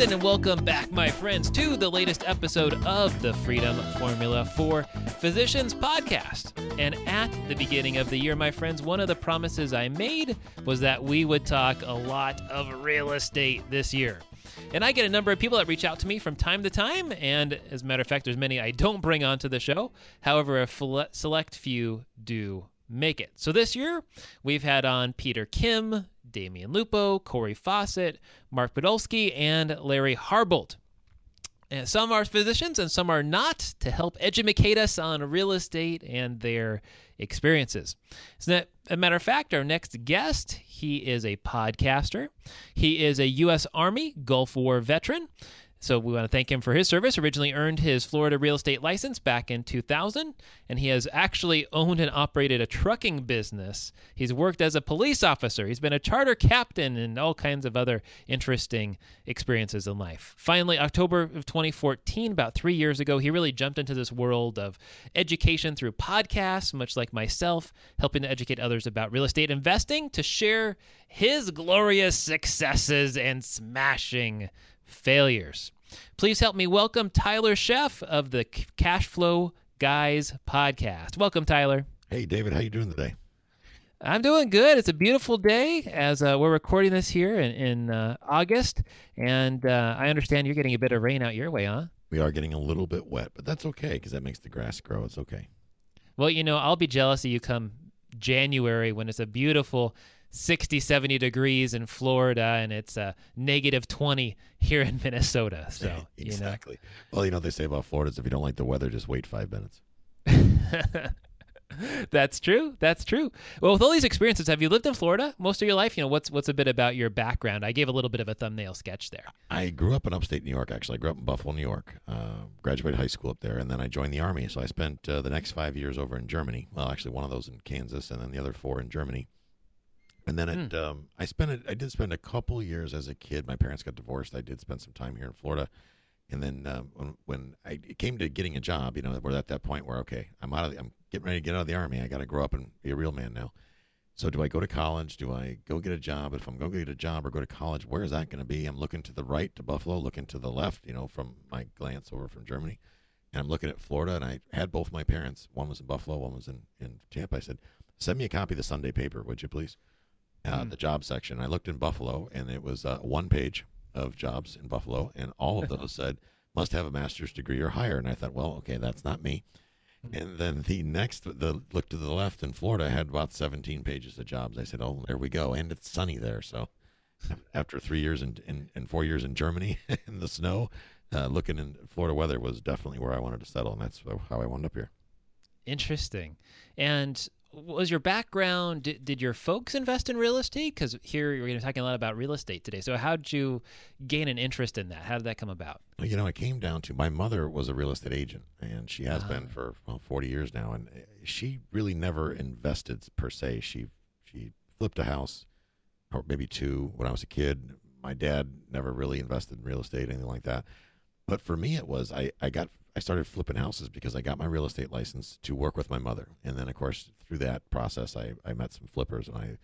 Denniston, and welcome back, my friends, to the latest episode of the Freedom Formula for Physicians podcast. And at the beginning of the year, my friends, one of the promises I made was that we would talk a lot of real estate this year. And I get a number of people that reach out to me from time to time. And as a matter of fact, there's many I don't bring onto the show. However, a select few do make it. So this year, we've had on Peter Kim, Damion Lupo, Cory Fawcett, Mark Podolsky, and Larry Harbolt. And some are physicians and some are not to help educate us on real estate and their experiences. As a matter of fact, our next guest, he is a podcaster. He is a U.S. Army Gulf War veteran. So we want to thank him for his service. Originally earned his Florida real estate license back in 2000, and he has actually owned and operated a trucking business. He's worked as a police officer. He's been a charter captain and all kinds of other interesting experiences in life. Finally, October of 2014, about three years ago, he really jumped into this world of education through podcasts, much like myself, helping to educate others about real estate investing to share his glorious successes and smashing failures. Please help me welcome Tyler Sheff of the Cash Flow Guys podcast. Welcome, Tyler. Hey, David. How you doing today? I'm doing good. It's a beautiful day as uh, we're recording this here in, in uh, August, and uh, I understand you're getting a bit of rain out your way, huh? We are getting a little bit wet, but that's okay because that makes the grass grow. It's okay. Well, you know, I'll be jealous of you come January when it's a beautiful 60, 70 degrees in Florida and it's a negative 20 here in Minnesota. So, exactly. You know. Well, you know, they say about Florida is if you don't like the weather, just wait five minutes. That's true. That's true. Well, with all these experiences, have you lived in Florida most of your life? You know, what's what's a bit about your background? I gave a little bit of a thumbnail sketch there. I grew up in upstate New York. Actually, I grew up in Buffalo, New York. Uh, graduated high school up there, and then I joined the army. So I spent uh, the next five years over in Germany. Well, actually, one of those in Kansas, and then the other four in Germany. And then it, mm. um, I spent it. I did spend a couple years as a kid. My parents got divorced. I did spend some time here in Florida, and then um, when when I came to getting a job, you know, we're at that point where okay, I'm out of. The, I'm getting ready to get out of the army. I got to grow up and be a real man now. So do I go to college? Do I go get a job? If I'm going to get a job or go to college, where is that going to be? I'm looking to the right to Buffalo, looking to the left, you know, from my glance over from Germany. And I'm looking at Florida, and I had both my parents. One was in Buffalo, one was in, in Tampa. I said, send me a copy of the Sunday paper, would you please? Uh, mm. The job section. I looked in Buffalo, and it was uh, one page of jobs in Buffalo, and all of those said, must have a master's degree or higher. And I thought, well, okay, that's not me. And then the next, the look to the left in Florida had about 17 pages of jobs. I said, "Oh, there we go," and it's sunny there. So, after three years and in, in, four years in Germany in the snow, uh, looking in Florida weather was definitely where I wanted to settle, and that's how I wound up here. Interesting. And was your background did, did your folks invest in real estate? Because here to talking a lot about real estate today. So how did you gain an interest in that? How did that come about? You know it came down to my mother was a real estate agent and she has been ah. for well, 40 years now and eh, she really never invested per se. She she flipped a house or maybe two when i was a kid. My dad never really invested in real estate anything like that. But for me it was i i got I started flipping houses because I got my real estate license to work with my mother. And then, of course, through that process, I, I met some flippers and I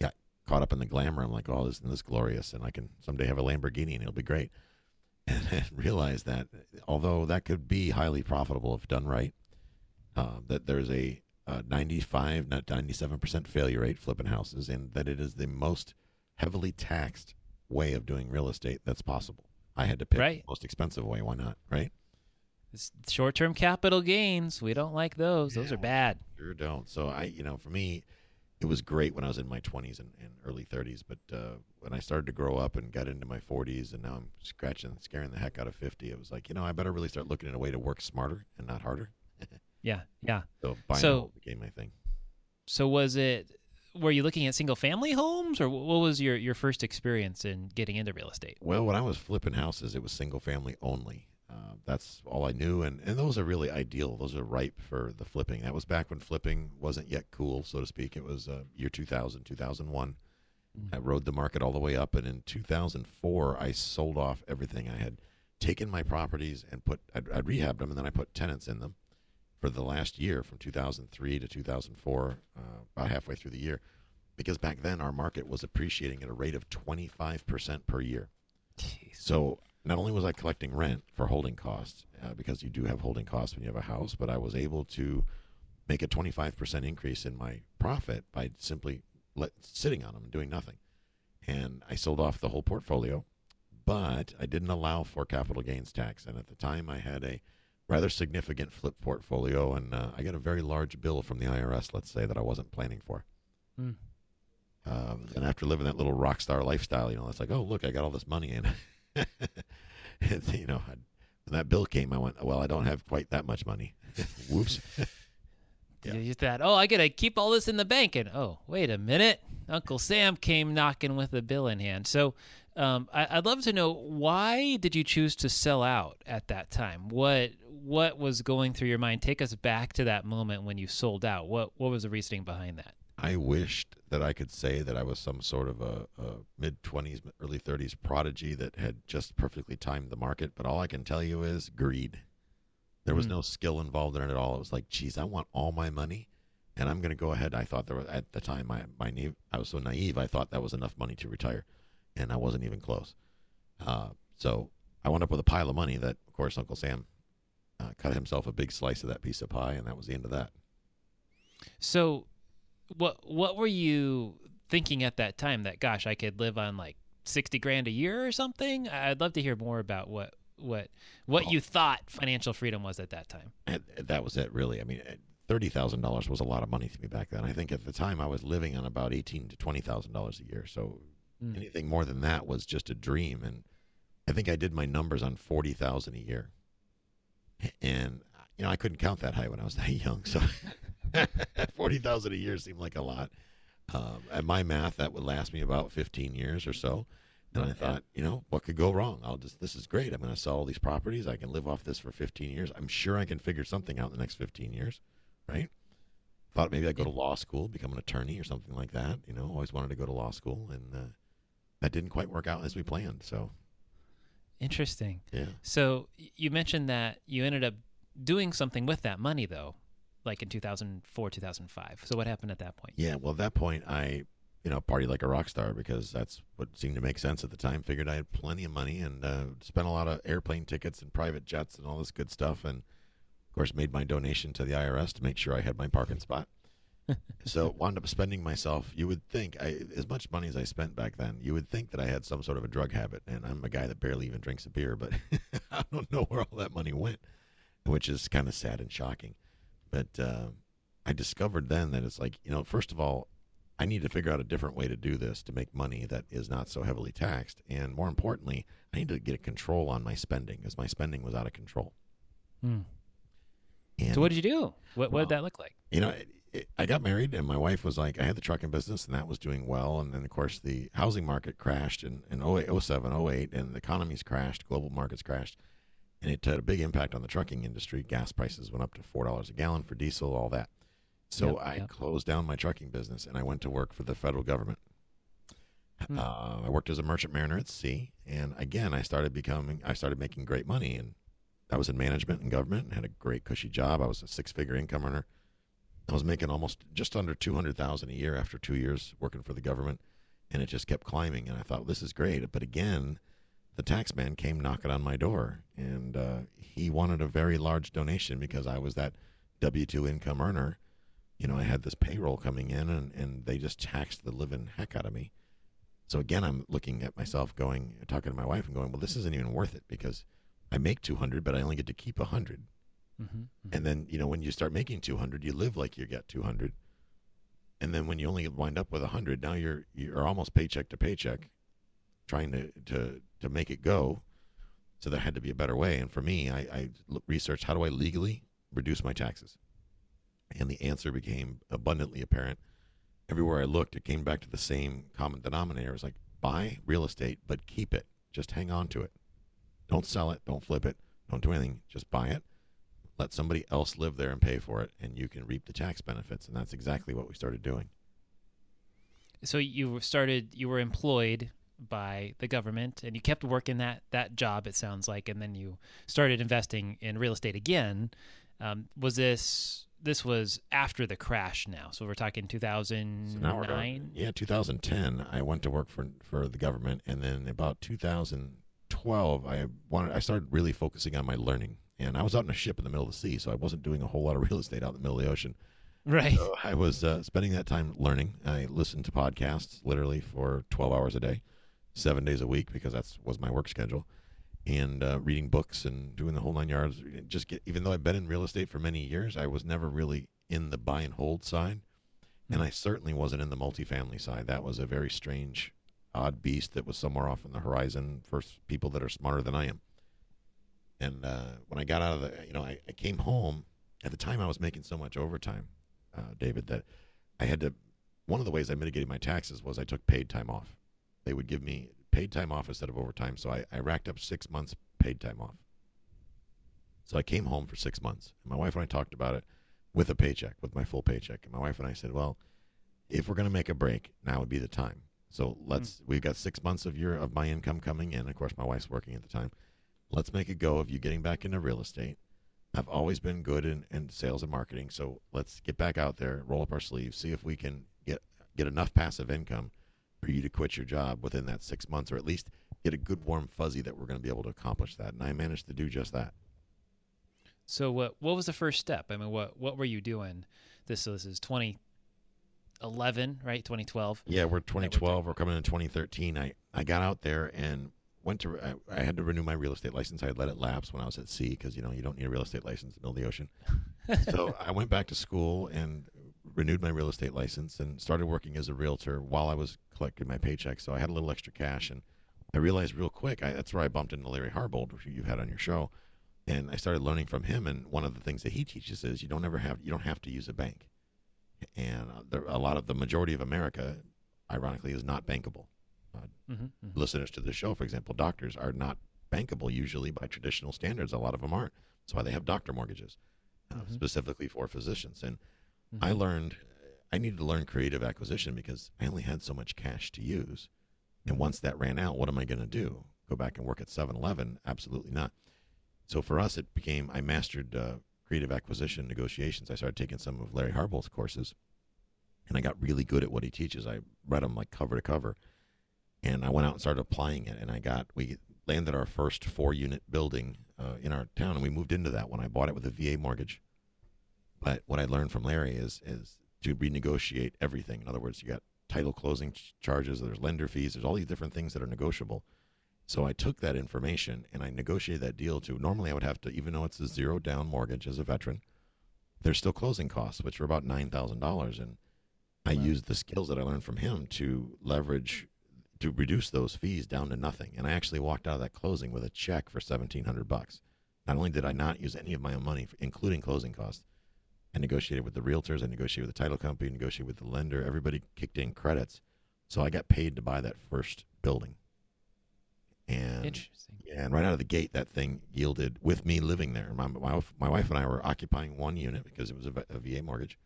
got caught up in the glamour. I'm like, oh, this isn't this glorious? And I can someday have a Lamborghini and it'll be great. And I realized that although that could be highly profitable if done right, uh, that there's a, a 95, not 97% failure rate flipping houses, and that it is the most heavily taxed way of doing real estate that's possible. I had to pick right. the most expensive way. Why not? Right? Short term capital gains. We don't like those. Yeah, those are bad. Sure don't. So I, you know, for me, it was great when I was in my 20s and, and early 30s. But uh, when I started to grow up and got into my 40s, and now I'm scratching, scaring the heck out of 50, it was like, you know, I better really start looking at a way to work smarter and not harder. yeah, yeah. So buying so, became my thing. So was it? Were you looking at single family homes, or what was your your first experience in getting into real estate? Well, when I was flipping houses, it was single family only. Uh, Uh, that's all I knew, and and those are really ideal. Those are ripe for the flipping. That was back when flipping wasn't yet cool, so to speak. It was uh, year 2000, 2001. I rode the market all the way up, and in 2004, I sold off everything. I had taken my properties and put, I'd, I'd rehabbed them, and then I put tenants in them for the last year from 2003 to 2004, uh, about halfway through the year, because back then our market was appreciating at a rate of 25% per year. Jeez. So not only was I collecting rent for holding costs, uh, because you do have holding costs when you have a house, but I was able to make a 25% increase in my profit by simply let, sitting on them and doing nothing. And I sold off the whole portfolio, but I didn't allow for capital gains tax. And at the time, I had a rather significant flip portfolio, and uh, I got a very large bill from the IRS, let's say, that I wasn't planning for. Hmm. Um, and after living that little rock star lifestyle, you know, it's like, oh, look, I got all this money in. you know, I, when that bill came, I went, well, I don't have quite that much money. Whoops. Yeah. You thought, oh, I gotta keep all this in the bank, and oh, wait a minute, Uncle Sam came knocking with a bill in hand. So, um, I, would love to know why did you choose to sell out at that time? What what was going through your mind? Take us back to that moment when you sold out. What what was the reasoning behind that? I wished that I could say that I was some sort of a, a mid 20s, early 30s prodigy that had just perfectly timed the market. But all I can tell you is greed. There was Mm. no skill involved in it at all. It was like, geez, I want all my money, and I'm going to go ahead. I thought there was at the time, my my naive, I was so naive. I thought that was enough money to retire, and I wasn't even close. Uh, so I wound up with a pile of money that, of course, Uncle Sam uh, cut himself a big slice of that piece of pie, and that was the end of that. So, what what were you thinking at that time? That gosh, I could live on like sixty grand a year or something. I'd love to hear more about what what what Oh. you thought financial freedom was at that time. And that was it, really. I mean, thousand dollars was a lot of money to me back then. I think at the time I was living on about eighteen to twenty thousand dollars a year. So Mm. anything more than that was just a dream. And I think I did my numbers on forty thousand a year. And you know, I couldn't count that high when I was that young. So forty thousand a year seemed like a lot. Um, at my math, that would last me about fifteen years or so. And I thought, you know, what could go wrong? I'll just this is great. I'm going to sell all these properties. I can live off this for 15 years. I'm sure I can figure something out in the next 15 years, right? Thought maybe I'd go to law school, become an attorney or something like that. You know, always wanted to go to law school, and uh, that didn't quite work out as we planned. So, Interesting. yeah. So you mentioned that you ended up doing something with that money though, like in 2004, 2005. So what happened at that point? Yeah, well, at that point, I, you know, party like a rock star because that's what seemed to make sense at the time. Figured I had plenty of money and uh, spent a lot of airplane tickets and private jets and all this good stuff. And of course, made my donation to the IRS to make sure I had my parking spot. so wound up spending myself. You would think, I, as much money as I spent back then, you would think that I had some sort of a drug habit. And I'm a guy that barely even drinks a beer, but I don't know where all that money went, which is kind of sad and shocking. But uh, I discovered then that it's like, you know, first of all, I need to figure out a different way to do this to make money that is not so heavily taxed. And more importantly, I need to get a control on my spending because my spending was out of control. Hmm. And, So what did you do? What what Well, did that look like? you know, it, it, I got married and my wife was like, I had the trucking business and that was doing well. And then, of course, the housing market crashed in, in 08, 07, 08, and the economies crashed, global markets crashed. And it had a big impact on the trucking industry. Gas prices went up to $4 a gallon for diesel, all that. So Yep, I yep. closed down my trucking business and I went to work for the federal government. Hmm. Uh, I worked as a merchant mariner at sea, and again, I started becoming, I started making great money, and I was in management and government and had a great cushy job. I was a six-figure income earner. I was making almost just under two hundred thousand a year after two years working for the government, and it just kept climbing. And I thought this is great, but again, the tax man came knocking on my door, and uh, he wanted a very large donation because I was that W two income earner. You know, I had this payroll coming in, and and they just taxed the living heck out of me. So again, I'm looking at myself, going, talking to my wife, and going, well, this isn't even worth it because I make two hundred, but I only get to keep a hundred. Mm-hmm. And then, you know, when you start making 200, you live like you get 200. And then when you only wind up with 100, now you're you're almost paycheck to paycheck trying to to to make it go. So there had to be a better way. And for me, I researched how do I legally reduce my taxes? And the answer became abundantly apparent. Everywhere I looked, it came back to the same common denominator. It was like buy real estate, but keep it. Just hang on to it. Don't sell it. Don't flip it. Don't do anything. Just buy it. Let somebody else live there and pay for it, and you can reap the tax benefits. And that's exactly what we started doing. So you started, you were employed by the government, and you kept working that that job. It sounds like, and then you started investing in real estate again. Um, was this this was after the crash now? So we're talking two thousand nine. Yeah, 2010. I went to work for for the government, and then about 2012, I wanted I started really focusing on my learning. And I was out in a ship in the middle of the sea, so I wasn't doing a whole lot of real estate out in the middle of the ocean. Right. So I was uh, spending that time learning. I listened to podcasts literally for 12 hours a day, seven days a week, because that was my work schedule, and uh, reading books and doing the whole nine yards. Just get, even though I've been in real estate for many years, I was never really in the buy and hold side, and I certainly wasn't in the multifamily side. That was a very strange, odd beast that was somewhere off on the horizon for people that are smarter than I am. And uh, when I got out of the, you know, I, I came home. At the time, I was making so much overtime, uh, David, that I had to. One of the ways I mitigated my taxes was I took paid time off. They would give me paid time off instead of overtime, so I, I racked up six months paid time off. So I came home for six months. And my wife and I talked about it with a paycheck, with my full paycheck. And my wife and I said, well, if we're going to make a break, now would be the time. So let's. Hmm. We've got six months of your of my income coming in. Of course, my wife's working at the time. Let's make a go of you getting back into real estate. I've always been good in, in sales and marketing, so let's get back out there, roll up our sleeves, see if we can get get enough passive income for you to quit your job within that six months, or at least get a good warm fuzzy that we're going to be able to accomplish that. And I managed to do just that. So what what was the first step? I mean, what what were you doing? This so this is 2011, right? 2012. Yeah, we're 2012. We're coming in 2013. I, I got out there and went to. I, I had to renew my real estate license. I had let it lapse when I was at sea because you know you don't need a real estate license in the middle of the ocean. so I went back to school and renewed my real estate license and started working as a realtor while I was collecting my paycheck. So I had a little extra cash and I realized real quick. I, that's where I bumped into Larry Harbolt, who you had on your show, and I started learning from him. And one of the things that he teaches is you don't ever have you don't have to use a bank. And uh, there, a lot of the majority of America, ironically, is not bankable. Mm-hmm. Listeners to the show, for example, doctors are not bankable usually by traditional standards. A lot of them aren't. That's why they have doctor mortgages, uh, Mhm. specifically for physicians. And Mm-hmm. I learned I needed to learn creative acquisition because I only had so much cash to use. And once that ran out, what am I going to do? Go back and work at 7 Eleven? Absolutely not. So for us, it became I mastered uh, creative acquisition negotiations. I started taking some of Larry Harbolt's courses, and I got really good at what he teaches. I read them like cover to cover, and I went out and started applying it. And I got we landed our first four unit building uh, in our town, and we moved into that one. I bought it with a VA mortgage. But what I learned from Larry is is to renegotiate everything. In other words, you got title closing ch- charges, there's lender fees, there's all these different things that are negotiable. So I took that information and I negotiated that deal to normally I would have to, even though it's a zero down mortgage as a veteran, there's still closing costs, which were about nine thousand dollars. And I Wow. used the skills that I learned from him to leverage to reduce those fees down to nothing. And I actually walked out of that closing with a check for seventeen hundred bucks. Not only did I not use any of my own money, including closing costs, I negotiated with the realtors, I negotiated with the title company, negotiated with the lender. Everybody kicked in credits, so I got paid to buy that first building. And Interesting. yeah, and right out of the gate, that thing yielded with me living there. My, my, wife- my wife and I were occupying one unit because it was a VA mortgage.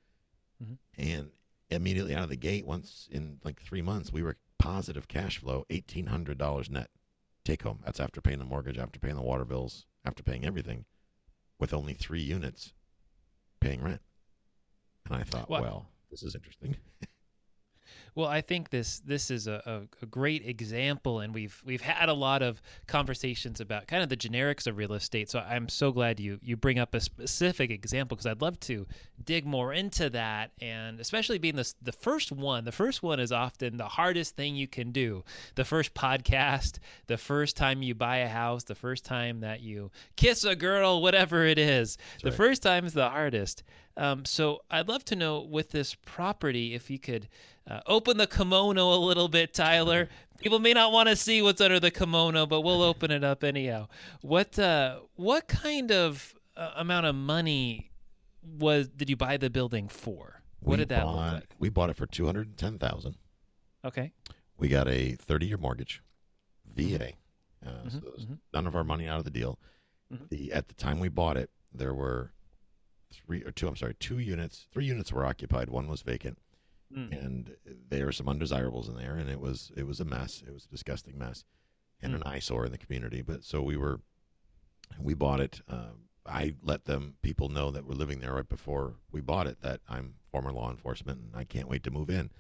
Mhm. And immediately out of the gate, once in like three months, we were positive cash flow, $1,800 net take home. That's after paying the mortgage, after paying the water bills, after paying everything, with only three units paying rent. And I thought, Well- well, this is interesting. Well, I think this this is a, a, a great example, and we've we've had a lot of conversations about kind of the generics of real estate. So I'm so glad you you bring up a specific example because I'd love to dig more into that, and especially being the the first one. The first one is often the hardest thing you can do. The first podcast, the first time you buy a house, the first time that you kiss a girl, whatever it is. the right. first time is the hardest. Um, so I'd love to know with this property if you could uh, open the kimono a little bit, Tyler. People may not want to see what's under the kimono, but we'll open it up anyhow. What uh, what kind of uh, amount of money was did you buy the building for? What We did that bought, look like? We bought it for 210000 Okay. We got a 30 year mortgage, VA. Uh, Mhm, so there's mhm. none of our money out of the deal. Mhm. The at the time we bought it, there were three or two. I'm sorry, two units. Three units were occupied. One was vacant, Mm. and there were some undesirables in there, and it was it was a mess. It was a disgusting mess, and an eyesore in the community. But so we were, we bought it. Um, I let them people know that were living there right before we bought it that I'm former law enforcement and I can't wait to move in.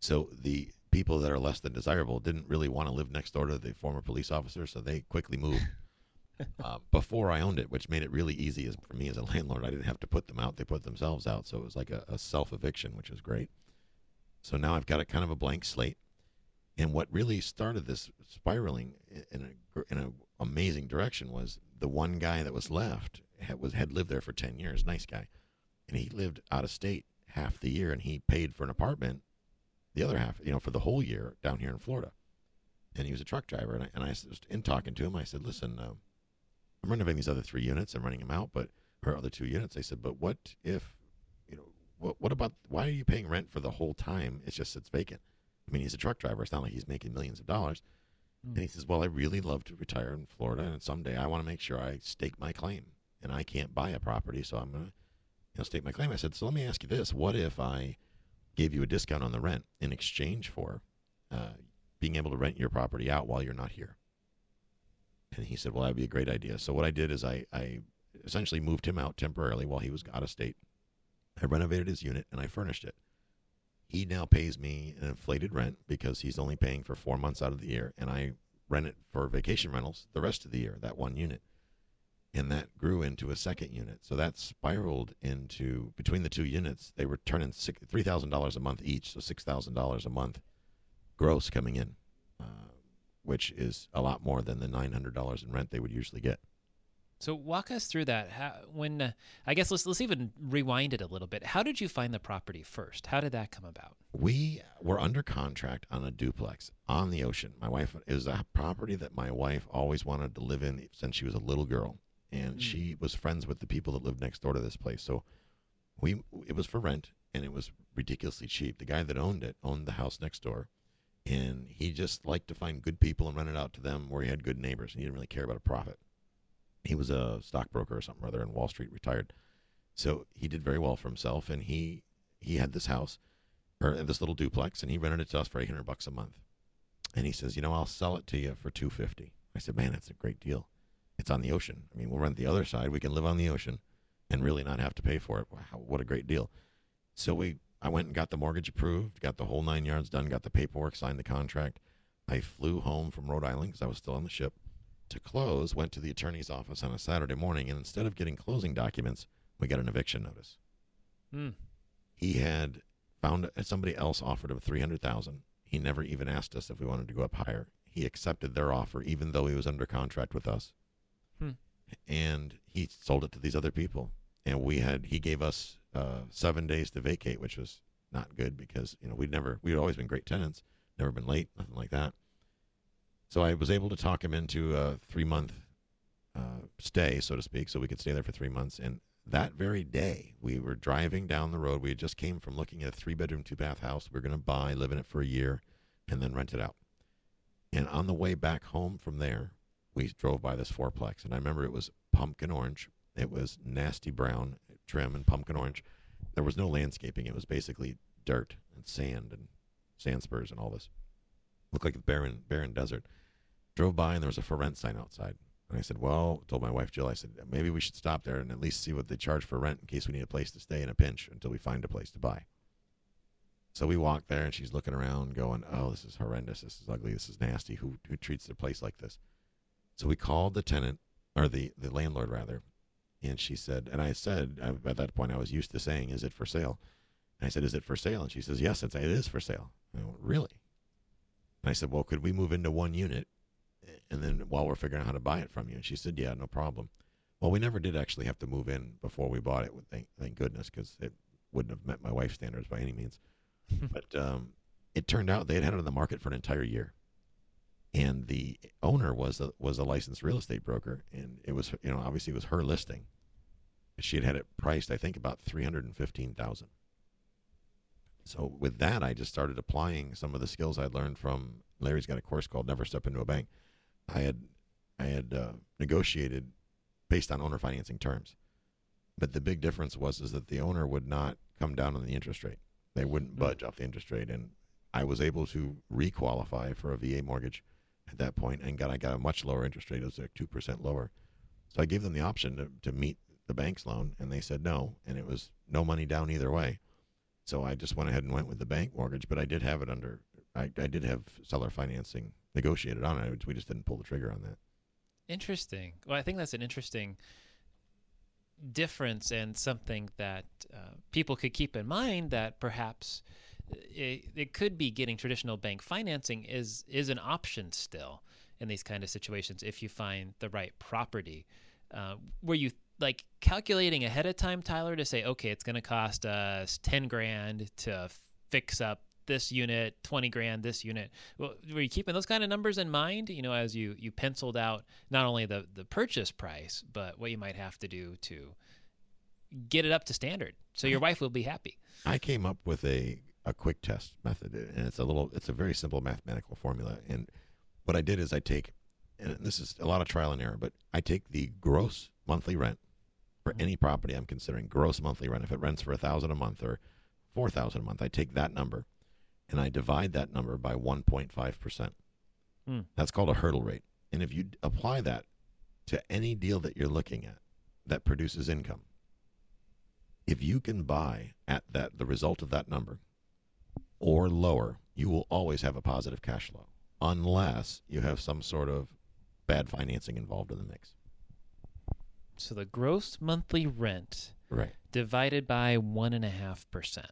So the people that are less than desirable didn't really want to live next door to the former police officer, so they quickly moved. uh, before I owned it, which made it really easy as for me as a landlord. I didn't have to put them out; they put themselves out. So it was like a, a self eviction, which was great. So now I've got a kind of a blank slate. And what really started this spiraling in a in an amazing direction was the one guy that was left had, was had lived there for ten years, nice guy, and he lived out of state half the year, and he paid for an apartment the other half, you know, for the whole year down here in Florida. And he was a truck driver, and I, and I was in talking to him, I said, "Listen, uh, I'm renovating these other three units. I'm renting them out, but or other two units." I said, "But what if, you know, what what about why are you paying rent for the whole time? It's just it's vacant." I mean, he's a truck driver. It's not like he's making millions of dollars. Hmm. And he says, "Well, I really love to retire in Florida, and someday I want to make sure I stake my claim. And I can't buy a property, so I'm gonna, you know, stake my claim." I said, "So let me ask you this: What if I gave you a discount on the rent in exchange for uh, being able to rent your property out while you're not here?" And he said, "Well, that'd be a great idea." So what I did is I, I essentially moved him out temporarily while he was out of state. I renovated his unit and I furnished it. He now pays me an inflated rent because he's only paying for four months out of the year, and I rent it for vacation rentals the rest of the year. That one unit, and that grew into a second unit. So that spiraled into between the two units, they were turning six, three thousand dollars a month each, so six thousand dollars a month gross coming in, uh, which is a lot more than the nine hundred dollars in rent they would usually get. So walk us through that. How, when uh, I guess let's let's even rewind it a little bit. How did you find the property first? How did that come about? We were under contract on a duplex on the ocean. My wife it was a property that my wife always wanted to live in since she was a little girl, and Mm. she was friends with the people that lived next door to this place. So we it was for rent, and it was ridiculously cheap. The guy that owned it owned the house next door, and he just liked to find good people and rent it out to them where he had good neighbors. And he didn't really care about a profit. He was a stockbroker or something or other in Wall Street, retired. So he did very well for himself, and he he had this house or this little duplex, and he rented it to us for eight hundred bucks a month. And he says, you know, I'll sell it to you for two fifty. I said, man, that's a great deal. It's on the ocean. I mean, we'll rent the other side. We can live on the ocean, and really not have to pay for it. Wow, what a great deal! So we, I went and got the mortgage approved, got the whole nine yards done, got the paperwork, signed the contract. I flew home from Rhode Island because I was still on the ship to close. Went to the attorney's office on a Saturday morning, and instead of getting closing documents, we got an eviction notice Hmm. he had found somebody else offered him 300,000. He never even asked us if we wanted to go up higher. He accepted their offer even though he was under contract with us. Hmm. And he sold it to these other people. And we had he gave us uh, 7 days to vacate, which was not good because, you know, we'd never we'd always been great tenants, never been late, nothing like that. So I was able to talk him into a 3-month uh, stay, so to speak, so we could stay there for 3 months. And that very day we were driving down the road. We had just came from looking at a three bedroom two bath house. We are going to buy live in it for a year and then rent it out. And on the way back home from there we drove by this fourplex and i remember it was pumpkin orange. It was nasty brown trim and pumpkin orange there was no landscaping it was basically dirt and sand and sand spurs and all this looked like a barren barren desert drove by and there was a for rent sign outside and I said, well, told my wife Jill, I said, maybe we should stop there and at least see what they charge for rent in case we need a place to stay in a pinch until we find a place to buy. So we walked there and she's looking around going, oh, this is horrendous. This is ugly. This is nasty. Who, who treats their place like this? So we called the tenant or the, the landlord rather. And she said, and I said, at that point, I was used to saying, is it for sale? And I said, is it for sale? And she says, yes, it's, it is for sale. I went, really? And I said, well, could we move into one unit and then while we're figuring out how to buy it from you. And she said, yeah, no problem. Well, we never did actually have to move in before we bought it. Thank, thank goodness, because it wouldn't have met my wife's standards by any means. but um, it turned out they had had it on the market for an entire year, and the owner was a, was a licensed real estate broker, and it was you know obviously it was her listing. She had had it priced, I think, about three hundred and fifteen thousand. So with that, I just started applying some of the skills I'd learned from Larry's got a course called Never Step Into a Bank. I had I had uh, negotiated based on owner financing terms. But the big difference was is that the owner would not come down on the interest rate. They wouldn't Mm. budge off the interest rate, and I was able to requalify for a VA mortgage at that point, and got I got a much lower interest rate. It was like two percent lower. So I gave them the option to, to meet the bank's loan, and they said no, and it was no money down either way. So I just went ahead and went with the bank mortgage, but I did have it under. I, I did have seller financing negotiated on it. We just didn't pull the trigger on that. Interesting. Well, I think that's an interesting difference and something that uh, people could keep in mind that perhaps it, it could be getting traditional bank financing is is an option still in these kind of situations if you find the right property. Uh, were you like calculating ahead of time, Tyler, to say, okay, it's going to cost us ten grand to fix up this unit, twenty grand this unit? Well, were you keeping those kind of numbers in mind? You know, as you you penciled out not only the the purchase price, but what you might have to do to get it up to standard, so your wife will be happy. I came up with a a quick test method, and it's a little, it's a very simple mathematical formula. And what I did is I take, and this is a lot of trial and error, but I take the gross monthly rent for any property I'm considering gross monthly rent. If it rents for a thousand a month or four thousand a month, I take that number and I divide that number by 1.5 percent. Hmm. That's called a hurdle rate. And if you apply that to any deal that you're looking at that produces income, if you can buy at that the result of that number or lower, you will always have a positive cash flow unless you have some sort of bad financing involved in the mix. So the gross monthly rent right. divided by 1.5%.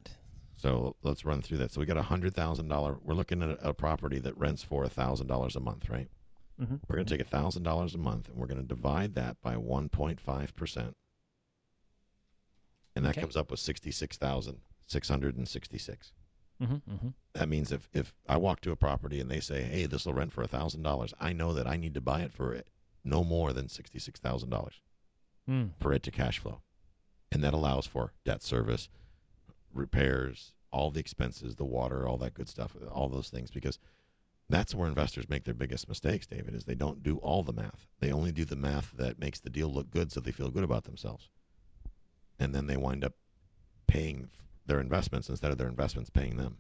So let's run through that. So we got a $100,000. We're looking at a property that rents for $1,000 a month, right? Mm-hmm. We're going to take $1,000 a month and we're going to divide that by 1.5%. And that okay. comes up with 66,666. Mm-hmm. Mm-hmm. That means if if I walk to a property and they say, "Hey, this will rent for a thousand dollars," I know that I need to buy it for no more than sixty six thousand dollars Mm. for it to cash flow, and that allows for debt service, repairs, all the expenses, the water, all that good stuff, all those things, because that's where investors make their biggest mistakes. David is they don't do all the math; they only do the math that makes the deal look good, so they feel good about themselves, and then they wind up paying their investments instead of their investments paying them.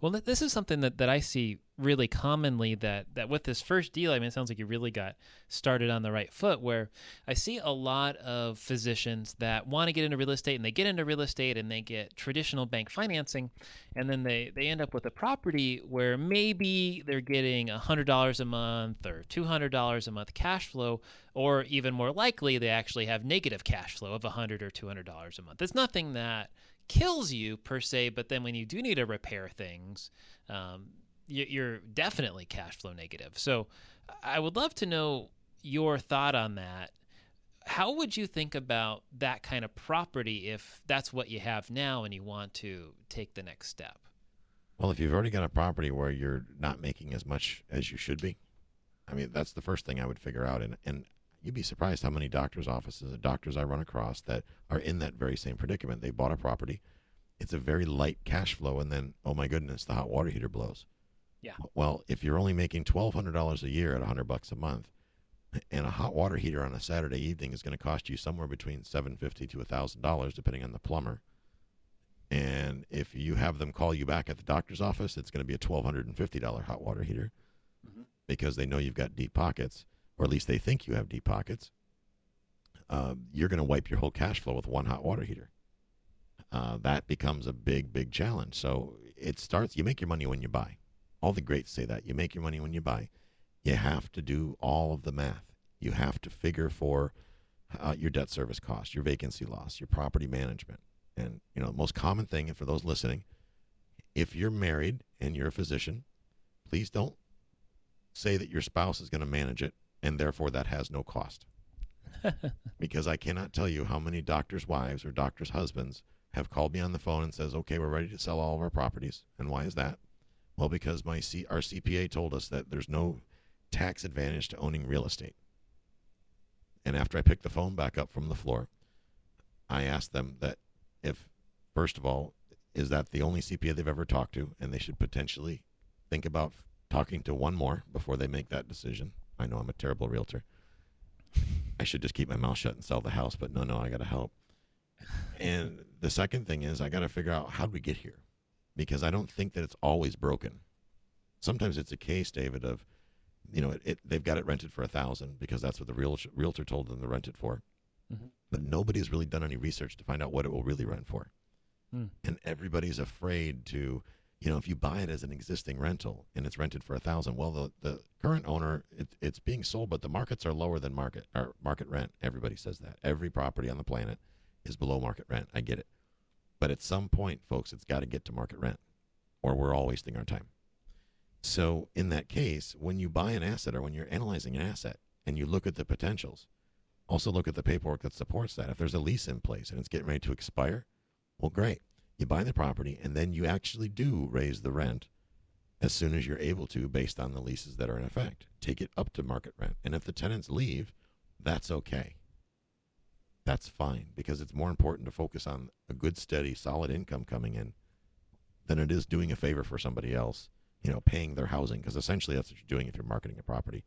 Well, this is something that, that I see really commonly that, that with this first deal, I mean, it sounds like you really got started on the right foot. Where I see a lot of physicians that want to get into real estate and they get into real estate and they get traditional bank financing, and then they, they end up with a property where maybe they're getting $100 a month or $200 a month cash flow, or even more likely, they actually have negative cash flow of 100 or $200 a month. It's nothing that kills you per se, but then when you do need to repair things, um, you, you're definitely cash flow negative. So I would love to know your thought on that. How would you think about that kind of property if that's what you have now and you want to take the next step? Well, if you've already got a property where you're not making as much as you should be, I mean, that's the first thing I would figure out. And, and you'd be surprised how many doctors' offices and doctors I run across that are in that very same predicament. They bought a property, it's a very light cash flow, and then, oh my goodness, the hot water heater blows. Yeah. Well, if you're only making $1,200 a year at a 100 bucks a month, and a hot water heater on a Saturday evening is going to cost you somewhere between 750 to $1,000, depending on the plumber. And if you have them call you back at the doctor's office, it's going to be a $1,250 hot water heater Mhm. because they know you've got deep pockets, or at least they think you have deep pockets. Uh, you're going to wipe your whole cash flow with one hot water heater. Uh, that becomes a big, big challenge. So it starts, you make your money when you buy. All the greats say that. You make your money when you buy. You have to do all of the math. You have to figure for uh, your debt service cost, your vacancy loss, your property management. And, you know, the most common thing, and for those listening, if you're married and you're a physician, please don't say that your spouse is going to manage it and therefore that has no cost. because I cannot tell you how many doctors' wives or doctors' husbands have called me on the phone and says, "Okay, we're ready to sell all of our properties." And why is that? Well, because my C- our CPA told us that there's no tax advantage to owning real estate. And after I picked the phone back up from the floor, I asked them that if, first of all, is that the only CPA they've ever talked to, and they should potentially think about talking to one more before they make that decision. I know I'm a terrible realtor. I should just keep my mouth shut and sell the house, but no, no, I got to help. And the second thing is I got to figure out how do we get here? Because I don't think that it's always broken. Sometimes it's a case, David, of you know, it, it, they've got it rented for a thousand because that's what the real, realtor told them to rent it for. Mhm. But nobody's really done any research to find out what it will really rent for. Hmm. And everybody's afraid to, you know, if you buy it as an existing rental and it's rented for a thousand, well, the, the current owner, it, it's being sold, but the markets are lower than market or market rent. Everybody says that. Every property on the planet is below market rent. I get it. But at some point, folks, it's got to get to market rent or we're all wasting our time. So, in that case, when you buy an asset or when you're analyzing an asset and you look at the potentials, also look at the paperwork that supports that. If there's a lease in place and it's getting ready to expire, well, great. You buy the property and then you actually do raise the rent as soon as you're able to based on the leases that are in effect. Take it up to market rent. And if the tenants leave, that's okay. That's fine because it's more important to focus on a good, steady, solid income coming in than it is doing a favor for somebody else, you know, paying their housing because essentially that's what you're doing if you're marketing a property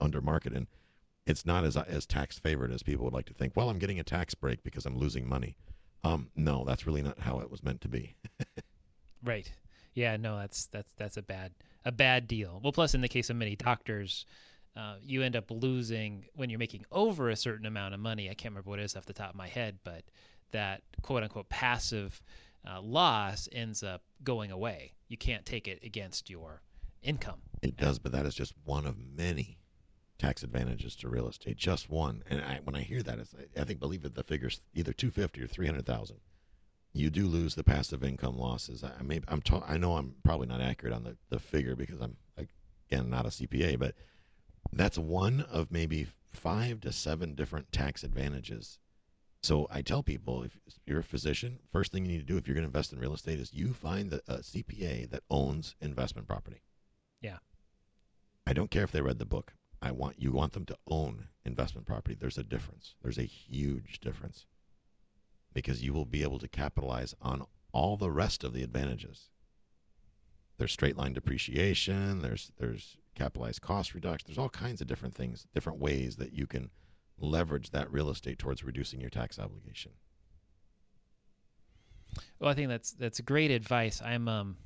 under market and it's not as as tax favored as people would like to think. Well, I'm getting a tax break because I'm losing money. Um, no, that's really not how it was meant to be. Right. Yeah. No, that's that's that's a bad a bad deal. Well, plus in the case of many doctors, uh, you end up losing when you're making over a certain amount of money. I can't remember what it is off the top of my head, but that quote unquote passive uh, loss ends up going away. You can't take it against your income. It does, but that is just one of many tax advantages to real estate. Just one. And I, when I hear that, it's, I think believe it, the figure's either two fifty or three hundred thousand. You do lose the passive income losses. I may, I'm ta- I know I'm probably not accurate on the, the figure because I'm again not a CPA, but that's one of maybe five to seven different tax advantages. So I tell people if you're a physician, first thing you need to do if you're going to invest in real estate is you find the, a CPA that owns investment property. Yeah. I don't care if they read the book. I want you want them to own investment property. There's a difference. There's a huge difference. Because you will be able to capitalize on all the rest of the advantages. There's straight line depreciation, there's there's capitalized cost reduction, there's all kinds of different things, different ways that you can leverage that real estate towards reducing your tax obligation. Well, I think that's that's great advice. I'm um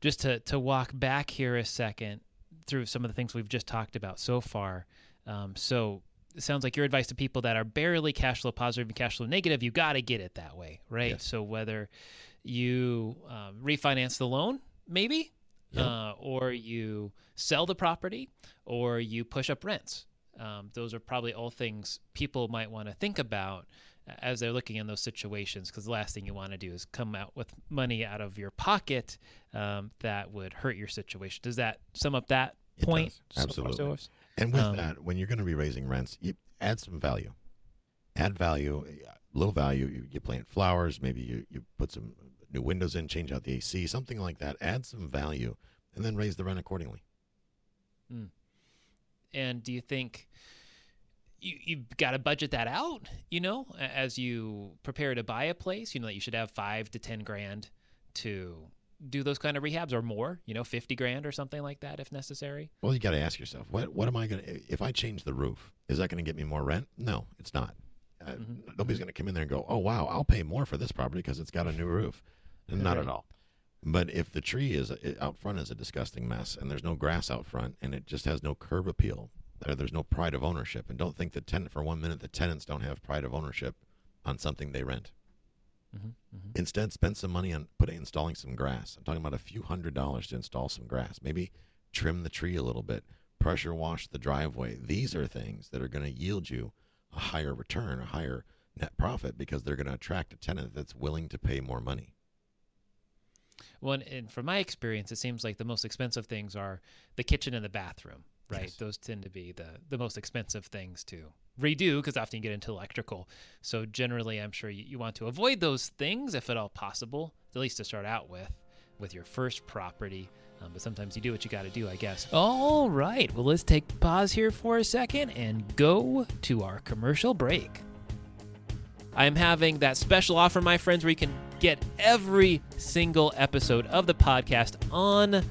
just to to walk back here a second through some of the things we've just talked about so far. Um, so it sounds like your advice to people that are barely cash flow positive and cash flow negative, you got to get it that way, right? Yes. So whether you um, refinance the loan, maybe, Yep. uh, or you sell the property, or you push up rents. Um, those are probably all things people might want to think about as they're looking in those situations because the last thing you want to do is come out with money out of your pocket um, that would hurt your situation. Does that sum up that It point? does. Absolutely. so- And with Um, that, when you're going to be raising rents, you add some value. Add value, a little value. You, you plant flowers, maybe you, you put some new windows in, change out the AC, something like that. Add some value, and then raise the rent accordingly. And do you think you you've got to budget that out? You know, as you prepare to buy a place, you know that you should have five to ten grand to do those kind of rehabs or more. You know, fifty grand or something like that if necessary. Well, you got to ask yourself, what what am I going to? If I change the roof, is that going to get me more rent? No, it's not. Uh, Mhm. Nobody's going to come in there and go, "Oh wow, I'll pay more for this property because it's got a new roof." Not at all. But if the tree is out front is a disgusting mess, and there's no grass out front, and it just has no curb appeal, there, there's no pride of ownership, and don't think the tenant for one minute the tenants don't have pride of ownership on something they rent. Mm-hmm, mm-hmm. Instead, spend some money on putting installing some grass. I'm talking about a few hundred dollars to install some grass. Maybe trim the tree a little bit, pressure wash the driveway. These are things that are going to yield you a higher return, a higher net profit because they're going to attract a tenant that's willing to pay more money. Well, and, and from my experience, it seems like the most expensive things are the kitchen and the bathroom, right? Yes. Those tend to be the, the most expensive things to redo because often you get into electrical. So generally, I'm sure you, you want to avoid those things if at all possible, at least to start out with, with your first property. Um, but sometimes you do what you got to do, I guess. All right. Well, let's take pause here for a second and go to our commercial break. I'm having that special offer, my friends, where you can get every single episode of the podcast on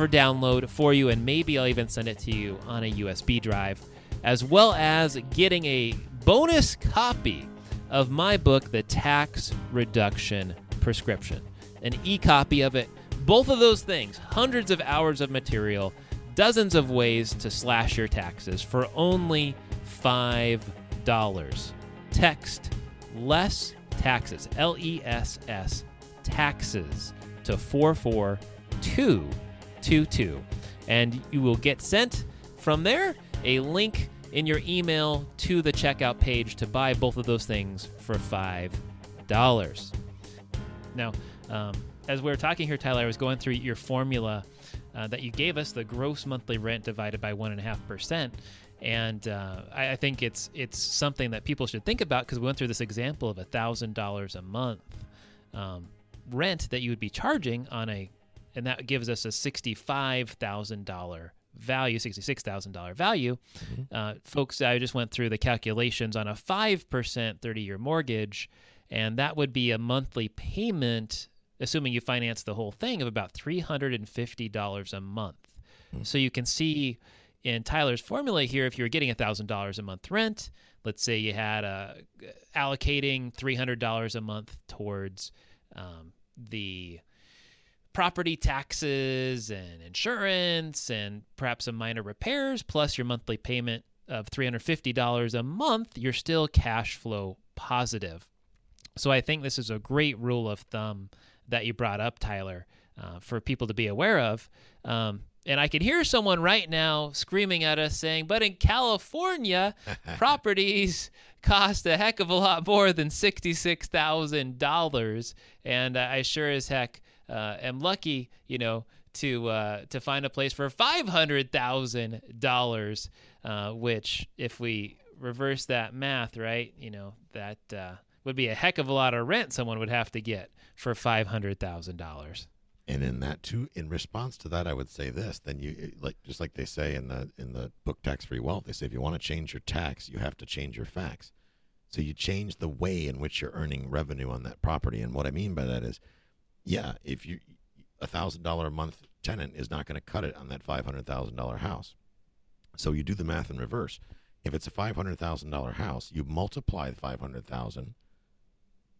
for download for you, and maybe I'll even send it to you on a USB drive. as well as getting a bonus copy of my book, The Tax Reduction Prescription, an e copy of it. Both of those things, hundreds of hours of material, dozens of ways to slash your taxes for only $5. Text less taxes, L E S S, taxes to 44222. And you will get sent from there a link in your email to the checkout page to buy both of those things for $5. Now, um, as we were talking here, Tyler, I was going through your formula uh, that you gave us, the gross monthly rent divided by 1.5%. And uh, I, I, think it's it's something that people should think about because we went through this example of a $1,000 a month um, rent that you would be charging on a, and that gives us a $65,000 value, $66,000 value. Mm-hmm. Uh, folks, I just went through the calculations on a 5% 30 year mortgage, and that would be a monthly payment, assuming you finance the whole thing, of about $350 a month. Mm-hmm. So you can see in Tyler's formula here, if you were getting $1,000 a month rent, let's say you had a, allocating $300 a month towards um, the property taxes and insurance and perhaps some minor repairs, plus your monthly payment of $350 a month, you're still cash flow positive. So I think this is a great rule of thumb that you brought up, Tyler, uh, for people to be aware of. Um, and I can hear someone right now screaming at us saying, but in California, properties cost a heck of a lot more than $66,000. And I sure as heck uh, am lucky, you know, to uh, to find a place for five hundred thousand uh, dollars, which if we reverse that math, right, you know, that uh, would be a heck of a lot of rent someone would have to get for five hundred thousand dollars. And in that too, in response to that, I would say this: then you like just like they say in the in the book Tax Free Wealth, they say if you want to change your tax, you have to change your facts. So you change the way in which you're earning revenue on that property. And what I mean by that is yeah, if you a thousand dollar a month tenant is not going to cut it on that five hundred thousand dollar house. So you do the math in reverse. If it's a five hundred thousand dollar house, you multiply the five hundred thousand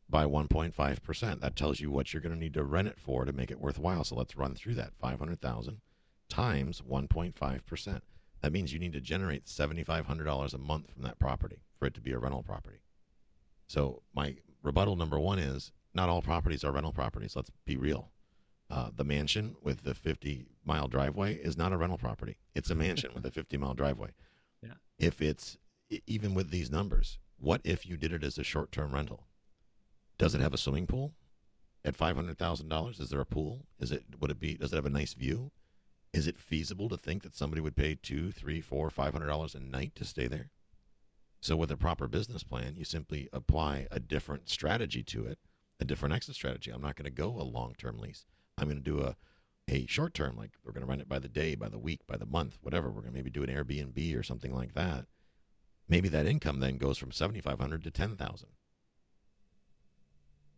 by one point five percent. That tells you what you're going to need to rent it for to make it worthwhile. So let's run through that five hundred thousand times one point five percent. That means you need to generate seventy five hundred dollars a month from that property for it to be a rental property. So my rebuttal number one is not all properties are rental properties. Let's be real. Uh, the mansion with the 50 mile driveway is not a rental property. It's a mansion with a 50 mile driveway. Yeah. If it's even with these numbers, what if you did it as a short term rental? Does it have a swimming pool at five hundred thousand dollars? Is there a pool? Is it would it be? Does it have a nice view? Is it feasible to think that somebody would pay two, three, four, five hundred dollars a night to stay there? So with a proper business plan, you simply apply a different strategy to it a different exit strategy. I'm not going to go a long term lease. I'm going to do a a short term, like we're going to rent it by the day, by the week, by the month, whatever. We're going to maybe do an Airbnb or something like that. Maybe that income then goes from 7,500 to 10,000.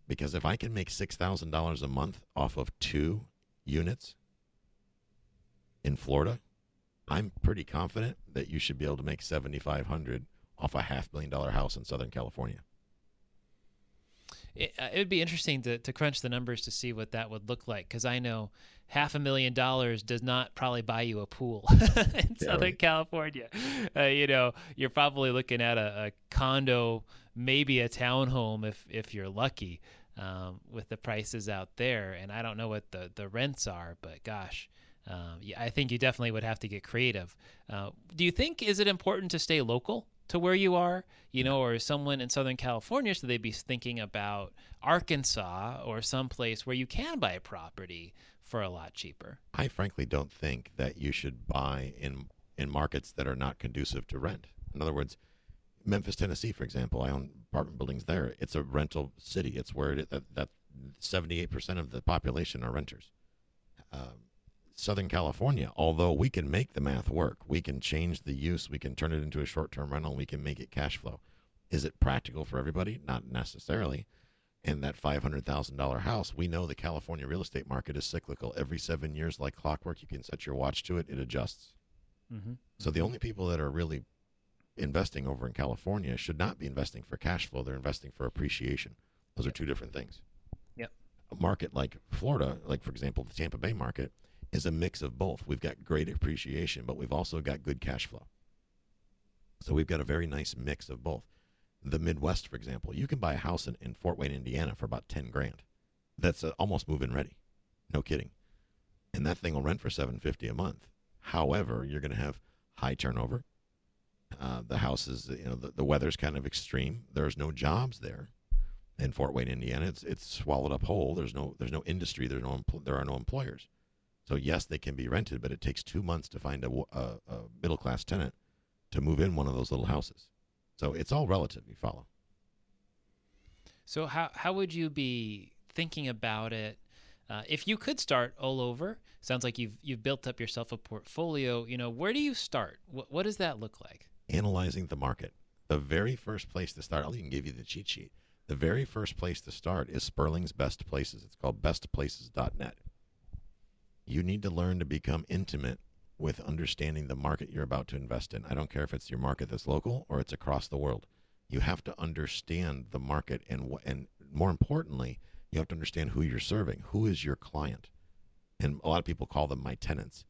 Because if I can make $6,000 a month off of two units in Florida, I'm pretty confident that you should be able to make 7,500 off a half million dollar house in Southern California it, uh, it would be interesting to, to crunch the numbers to see what that would look like because I know half a million dollars does not probably buy you a pool in yeah, Southern right. California. Uh, you know, you're probably looking at a, a, condo, maybe a townhome if if you're lucky, um, with the prices out there. And I don't know what the the rents are, but gosh. Um, yeah, I think you definitely would have to get creative. Uh, do you think is it important to stay local? To where you are, you know, or someone in Southern California, should they be thinking about Arkansas or someplace where you can buy a property for a lot cheaper? I frankly don't think that you should buy in in markets that are not conducive to rent. In other words, Memphis, Tennessee, for example, I own apartment buildings there. It's a rental city. It's where it, that seventy eight percent of the population are renters. Um, Southern California, although we can make the math work, we can change the use, we can turn it into a short term rental, we can make it cash flow. Is it practical for everybody? Not necessarily. And that $500,000 house, we know the California real estate market is cyclical. Every seven years, like clockwork, you can set your watch to it, it adjusts. Mm-hmm. So the only people that are really investing over in California should not be investing for cash flow. They're investing for appreciation. Those are two different things. Yep. A market like Florida, like for example, the Tampa Bay market, is a mix of both. We've got great appreciation, but we've also got good cash flow. So we've got a very nice mix of both. The Midwest, for example, you can buy a house in, in Fort Wayne, Indiana for about 10 grand. That's uh, almost move in ready. No kidding. And that thing will rent for 750 a month. However, you're going to have high turnover. Uh, the house is, you know, the, the weather's kind of extreme. There's no jobs there in Fort Wayne, Indiana. It's it's swallowed up whole. There's no there's no industry. There's no there are no employers. So yes, they can be rented, but it takes two months to find a, a, a middle class tenant to move in one of those little houses. So it's all relative. You follow. So how how would you be thinking about it? Uh, if you could start all over, sounds like you've you've built up yourself a portfolio. You know, where do you start? What what does that look like? Analyzing the market. The very first place to start. I'll even give you the cheat sheet. The very first place to start is Sperling's Best Places. It's called bestplaces.net. You need to learn to become intimate with understanding the market you're about to invest in. I don't care if it's your market that's local or it's across the world. You have to understand the market and and more importantly, you have to understand who you're serving. Who is your client? And a lot of people call them my tenants.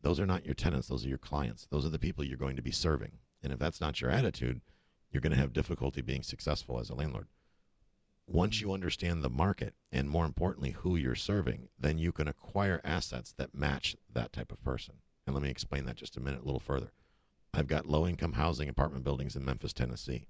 Those are not your tenants, those are your clients. Those are the people you're going to be serving. And if that's not your attitude, you're going to have difficulty being successful as a landlord. Once you understand the market and more importantly who you're serving, then you can acquire assets that match that type of person. And let me explain that just a minute, a little further. I've got low income housing apartment buildings in Memphis, Tennessee.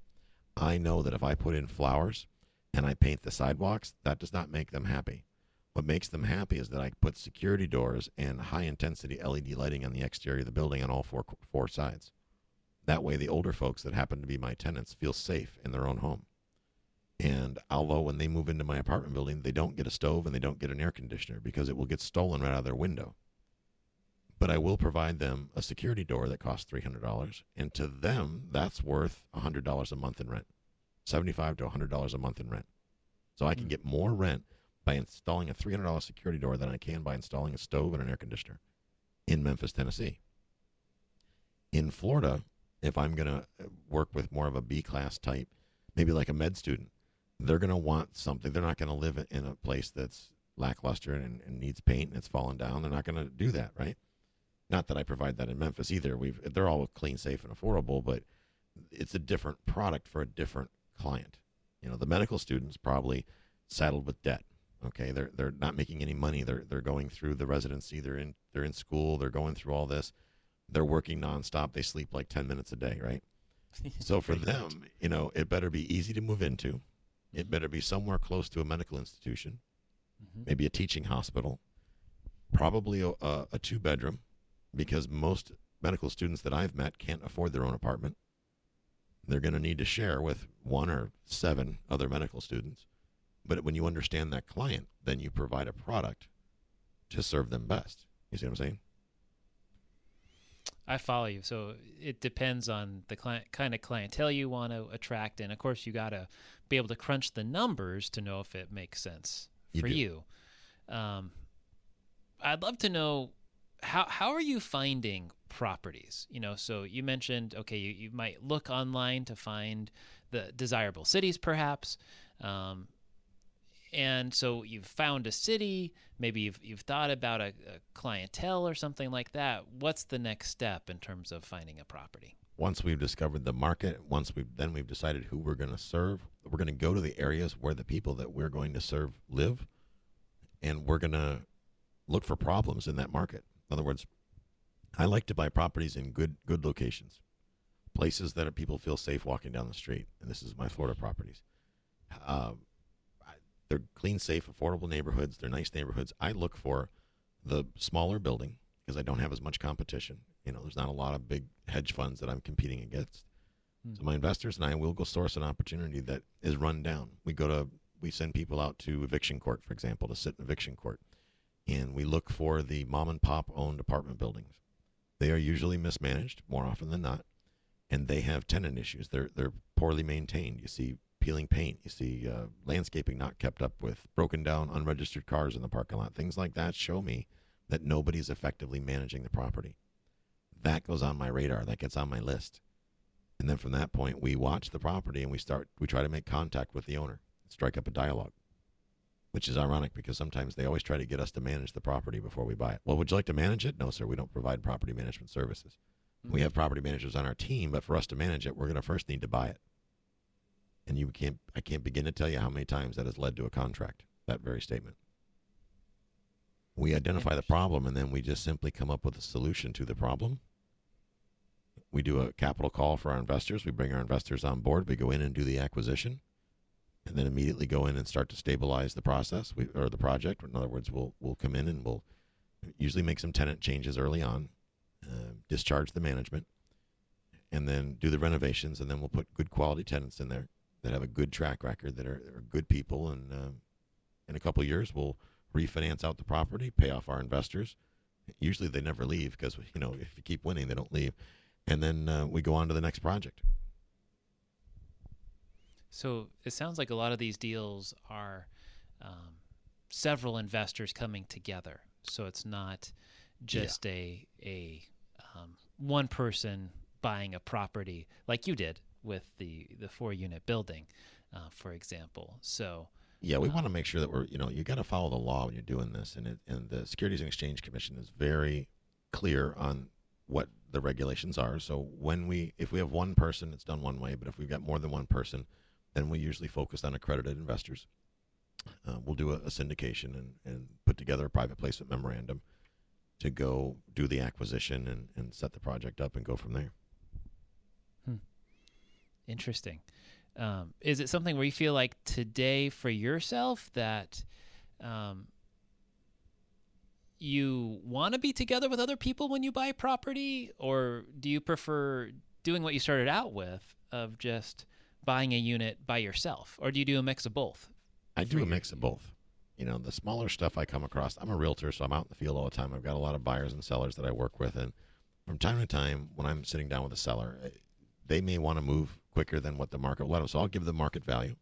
I know that if I put in flowers and I paint the sidewalks, that does not make them happy. What makes them happy is that I put security doors and high intensity LED lighting on the exterior of the building on all four four sides. That way, the older folks that happen to be my tenants feel safe in their own home. And although when they move into my apartment building, they don't get a stove and they don't get an air conditioner because it will get stolen right out of their window but I will provide them a security door that costs $300. And to them, that's worth $100 a month in rent, 75 to $100 a month in rent. So I can hmm. get more rent by installing a $300 security door than I can by installing a stove and an air conditioner in Memphis, Tennessee. In Florida, if I'm going to work with more of a B class type, maybe like a med student, they're going to want something. They're not going to live in a place that's lackluster and, and needs paint and it's fallen down. They're not going to do that, right? Not that I provide that in Memphis either. We've they're all clean, safe, and affordable, but it's a different product for a different client. You know, the medical students probably saddled with debt. Okay, they're they're not making any money. They're they're going through the residency. They're in they're in school. They're going through all this. They're working nonstop. They sleep like ten minutes a day, right? so for them, you know, it better be easy to move into. It better be somewhere close to a medical institution, mm-hmm. maybe a teaching hospital, probably a, a, a two bedroom because most medical students that I've met can't afford their own apartment. They're going to need to share with one or seven other medical students. But when you understand that client, then you provide a product to serve them best. You see what I'm saying? I follow you. So it depends on the client, kind of clientele you want to attract, and of course, you got to be able to crunch the numbers to know if it makes sense for you. you. Um, I'd love to know how how are you finding properties? You know, so you mentioned okay, you, you might look online to find the desirable cities, perhaps. Um, and so you've found a city, maybe you've, you've thought about a, a, clientele or something like that. What's the next step in terms of finding a property? Once we've discovered the market, once we've then we've decided who we're going to serve, we're going to go to the areas where the people that we're going to serve live, and we're going to look for problems in that market. In other words, I like to buy properties in good good locations, places that people feel safe walking down the street. And this is my Florida properties. Uh, they're clean, safe, affordable neighborhoods. They're nice neighborhoods. I look for the smaller building because I don't have as much competition. You know, there's not a lot of big hedge funds that I'm competing against. Hmm. So my investors and I will go source an opportunity that is run down. We go to we send people out to eviction court, for example, to sit in eviction court and we look for the mom and pop owned apartment buildings. They are usually mismanaged more often than not, and they have tenant issues. They're they're poorly maintained. You see peeling paint. You see uh, landscaping not kept up with, broken down, unregistered cars in the parking lot. Things like that show me that nobody's effectively managing the property. That goes on my radar. That gets on my list. And then from that point, we watch the property and we start, we try to make contact with the owner, strike up a dialogue, which is ironic because sometimes they always try to get us to manage the property before we buy it. Well, would you like to manage it? No, sir, we don't provide property management services. We have property managers on our team, but for us to manage it, we're going to first need to buy it. And you can't, I can't begin to tell you how many times that has led to a contract, that very statement. We identify the problem and then we just simply come up with a solution to the problem. We do a capital call for our investors. We bring our investors on board. We go in and do the acquisition and then immediately go in and start to stabilize the process we, or the project. In other words, we'll, we'll come in and we'll usually make some tenant changes early on, uh, discharge the management, and then do the renovations. And then we'll put good quality tenants in there that have a good track record, that are, are good people. And um, in a couple of years, we'll refinance out the property, pay off our investors. Usually they never leave because, you know, if you keep winning, they don't leave. And then uh, we go on to the next project. So it sounds like a lot of these deals are um, several investors coming together. So it's not just a a um, one person buying a property like you did with the the four unit building, uh, for example. So Yeah, we want to make sure that we're, you know, you got to follow the law when you're doing this, and it, and the Securities and Exchange Commission is very clear on what the regulations are. So when we, if we have one person, it's done one way, but if we've got more than one person, then we usually focus on accredited investors. Uh, we'll do a, a syndication and, and put together a private placement memorandum to go do the acquisition and, and set the project up and go from there. Interesting. Um, is it something where you feel like today for yourself that um, you want to be together with other people when you buy property, or do you prefer doing what you started out with of just buying a unit by yourself, or do you do a mix of both? I do a mix of both. You know, the smaller stuff I come across, I'm a realtor, so I'm out in the field all the time. I've got a lot of buyers and sellers that I work with. And from time to time, when I'm sitting down with a seller, eh, they may want to move quicker than what the market will let them. So I'll give them market value.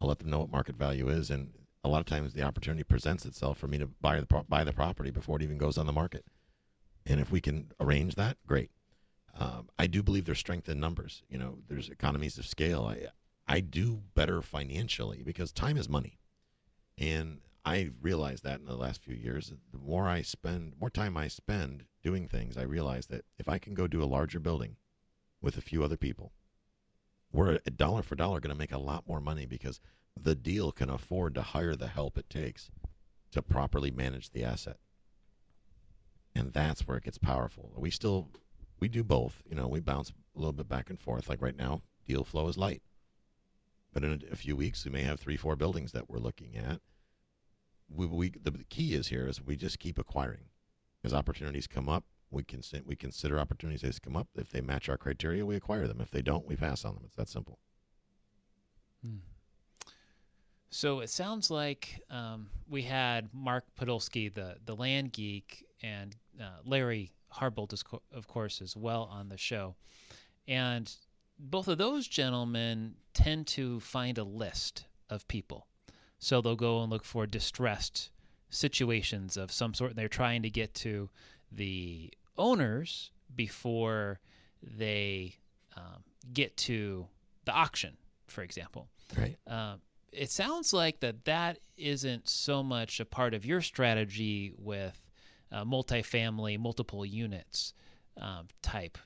I'll let them know what market value is. And a lot of times the opportunity presents itself for me to buy the, buy the property before it even goes on the market. And if we can arrange that, great. Um, I do believe there's strength in numbers. You know, there's economies of scale. I, I do better financially because time is money. And I realized that in the last few years, the more I spend, more time I spend doing things, I realize that if I can go do a larger building with a few other people, we're a dollar for dollar going to make a lot more money because the deal can afford to hire the help it takes to properly manage the asset. And that's where it gets powerful. We still, we do both. You know, we bounce a little bit back and forth. Like right now, deal flow is light. But in a, a few weeks, we may have three, four buildings that we're looking at. We, we the key is here is we just keep acquiring. As opportunities come up, we can we consider opportunities as come up. If they match our criteria, we acquire them. If they don't, we pass on them. It's that simple. So it sounds like um, we had Mark Podolsky, the the land geek, and uh, Larry Harbolt, of course, as well on the show. And both of those gentlemen tend to find a list of people. So they'll go and look for distressed situations of some sort, and they're trying to get to the owners before they um, get to the auction, for example. Right. Um, it sounds like that that isn't so much a part of your strategy with uh, multifamily, multiple units um, type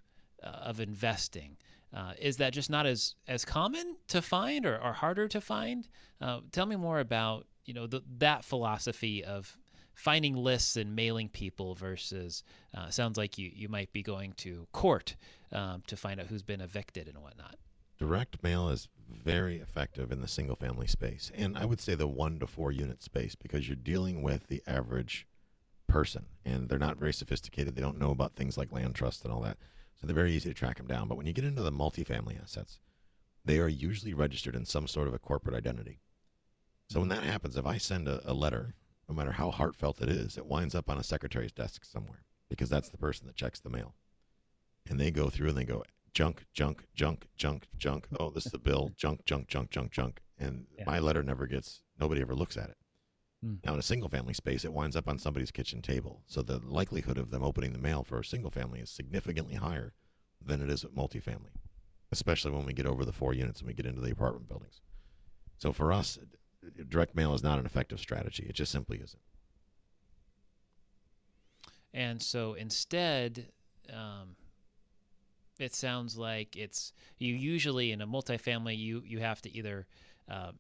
uh, of investing. Uh, is that just not as as common to find or, or harder to find? Uh, tell me more about you know the, that philosophy of finding lists and mailing people versus uh, sounds like you you might be going to court um, to find out who's been evicted and whatnot. Direct mail is very effective in the single family space. And I would say the one to four unit space because you're dealing with the average person and they're not very sophisticated. They don't know about things like land trust and all that. So they're very easy to track them down. But when you get into the multifamily assets, they are usually registered in some sort of a corporate identity. So when that happens, if I send a, a letter, no matter how heartfelt it is, it winds up on a secretary's desk somewhere because that's the person that checks the mail. And they go through and they go, junk, junk, junk, junk, junk. Oh, this is the bill. Junk, junk, junk, junk, junk. And Yeah. my letter never gets, nobody ever looks at it. Hmm. Now, in a single family space, it winds up on somebody's kitchen table. So the likelihood of them opening the mail for a single family is significantly higher than it is at multifamily. especially when we get over the four units and we get into the apartment buildings. So for us, direct mail is not an effective strategy. It just simply isn't. And so instead, um, it sounds like it's you usually in a multifamily you you have to either uh,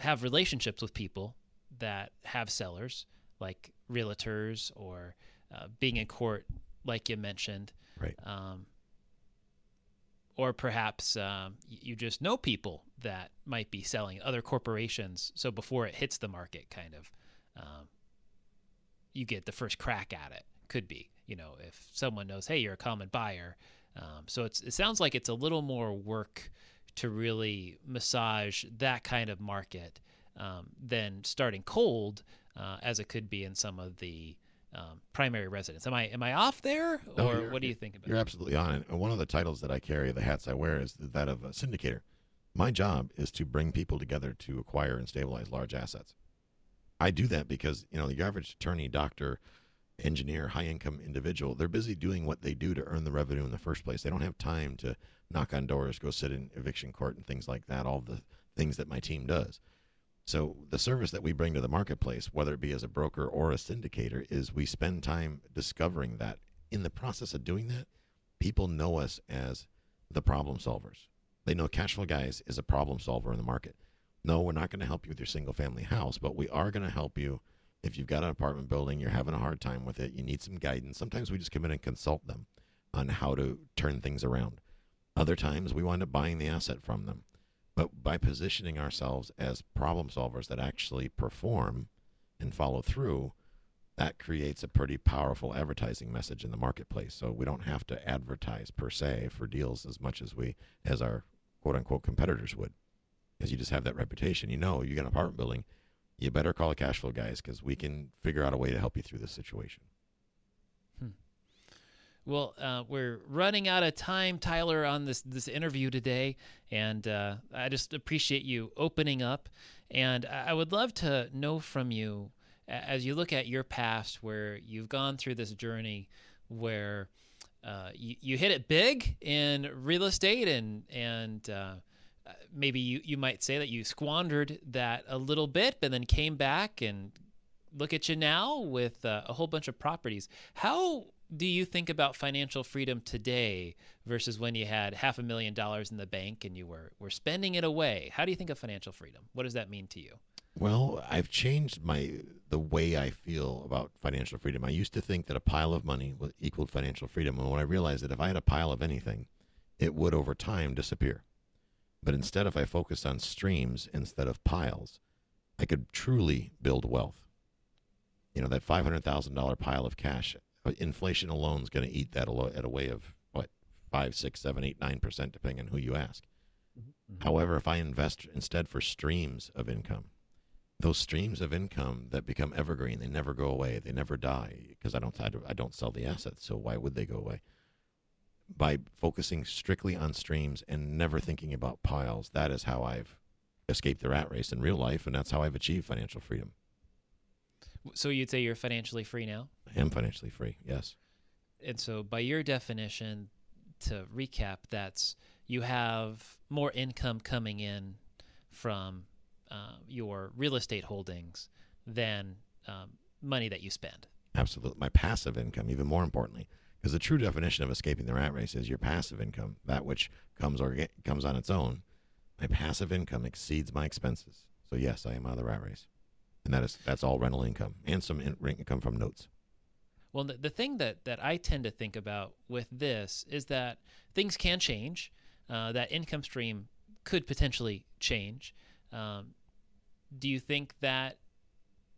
have relationships with people that have sellers like realtors or uh, being in court like you mentioned Right. um, or perhaps um, you just know people that might be selling other corporations so before it hits the market kind of um, you get the first crack at it. Could be you know if someone knows hey you're a common buyer um, so it sounds like it's a little more work to really massage that kind of market um, than starting cold uh, as it could be in some of the um, primary residence. Am I am I off there, or you're- what do you think about? It? You're it? absolutely on it. And one of the titles that I carry, the hats I wear, is that of a syndicator. My job is to bring people together to acquire and stabilize large assets. I do that because, you know, the average attorney, doctor, engineer, high income individual, they're busy doing what they do to earn the revenue in the first place. They don't have time to knock on doors, go sit in eviction court and things like that, all the things that my team does. So the service that we bring to the marketplace, whether it be as a broker or a syndicator, is we spend time discovering that. In the process of doing that, people know us as the problem solvers. They know Cashflow Guys is a problem solver in the market. No, we're not going to help you with your single family house, but we are going to help you if you've got an apartment building, you're having a hard time with it, you need some guidance. Sometimes we just come in and consult them on how to turn things around. Other times we wind up buying the asset from them. But by positioning ourselves as problem solvers that actually perform and follow through, that creates a pretty powerful advertising message in the marketplace. So we don't have to advertise per se for deals as much as we as our quote unquote competitors would. Because you just have that reputation. You know, you got an apartment building, you better call the cash flow guys because we can figure out a way to help you through this situation. Well, uh, we're running out of time, Tyler, on this this interview today, and uh, I just appreciate you opening up. And I would love to know from you, as you look at your past, where you've gone through this journey, where uh, you, you hit it big in real estate, and and uh, maybe you, you might say that you squandered that a little bit, but then came back and look at you now with uh, a whole bunch of properties. How do you think about financial freedom today versus when you had half a million dollars in the bank and you were, were spending it away? How do you think of financial freedom? What does that mean to you? Well, I've changed my the way I feel about financial freedom. I used to think that a pile of money equaled financial freedom, and when I realized that if I had a pile of anything, it would over time disappear. But instead, if I focused on streams instead of piles, I could truly build wealth. You know, that five hundred thousand dollar pile of cash, inflation alone is going to eat that at a way of what five, six, seven, eight, nine percent, depending on who you ask. Mm-hmm. Mm-hmm. However, if I invest instead for streams of income, those streams of income that become evergreen, they never go away, they never die because I don't I don't- I don't sell the assets, so why would they go away? By focusing strictly on streams and never thinking about piles, that is how I've escaped the rat race in real life, and that's how I've achieved financial freedom. So you'd say you're financially free now? Am financially free, yes. And so, by your definition, to recap, that's you have more income coming in from uh, your real estate holdings than um, money that you spend. Absolutely. My passive income, even more importantly, because the true definition of escaping the rat race is your passive income, that which comes or comes on its own. My passive income exceeds my expenses. So yes, I am out of the rat race, and that is that's all rental income and some in, income from notes. Well, the, the thing that, that I tend to think about with this is that things can change. Uh, that income stream could potentially change. Um, do you think that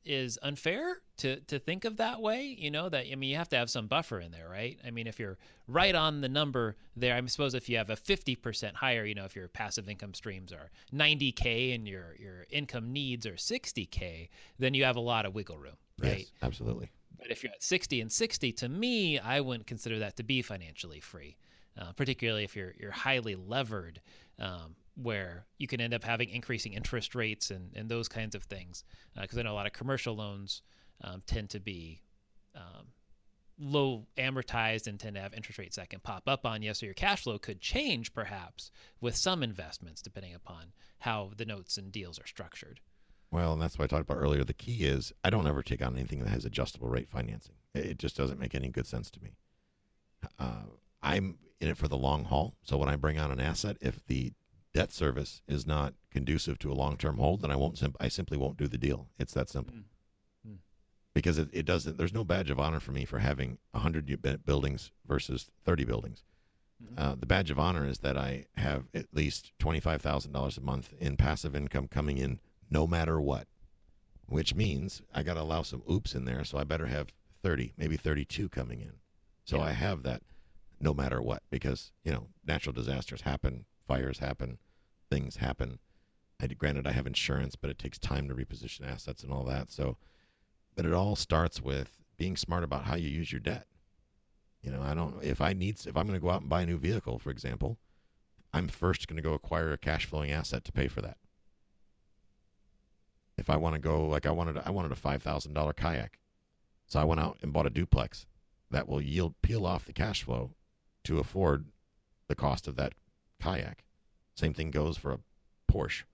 is unfair to, to think of that way? You know, that, I mean, you have to have some buffer in there, right? I mean, if you're right on the number there, I suppose if you have a 50% higher, you know, if your passive income streams are 90K and your, your income needs are 60K, then you have a lot of wiggle room, right? Yes, absolutely. But if you're at 60 and 60, to me, I wouldn't consider that to be financially free, uh, particularly if you're you're highly levered, um, where you can end up having increasing interest rates and, and those kinds of things. Because I know a lot of commercial loans um, tend to be um, low amortized and tend to have interest rates that can pop up on you. So your cash flow could change perhaps with some investments depending upon how the notes and deals are structured. Well, and that's what I talked about earlier. The key is I don't ever take on anything that has adjustable rate financing. It just doesn't make any good sense to me. Uh, I'm in it for the long haul. So when I bring on an asset, if the debt service is not conducive to a long-term hold, then I won't. Sim- I simply won't do the deal. It's that simple. Mm. Mm. Because it, it doesn't. There's no badge of honor for me for having 100 buildings versus 30 buildings. Mm-hmm. Uh, the badge of honor is that I have at least $25,000 a month in passive income coming in no matter what, which means I got to allow some oops in there. So I better have 30, maybe 32 coming in. So Yeah. I have that no matter what because, you know, natural disasters happen, fires happen, things happen. I, granted, I have insurance, but it takes time to reposition assets and all that. So, but it all starts with being smart about how you use your debt. You know, I don't, if I need, if I'm going to go out and buy a new vehicle, for example, I'm first going to go acquire a cash flowing asset to pay for that. If I want to go, like I wanted, I wanted a five thousand dollar kayak, so I went out and bought a duplex that will yield peel off the cash flow to afford the cost of that kayak. Same thing goes for a Porsche.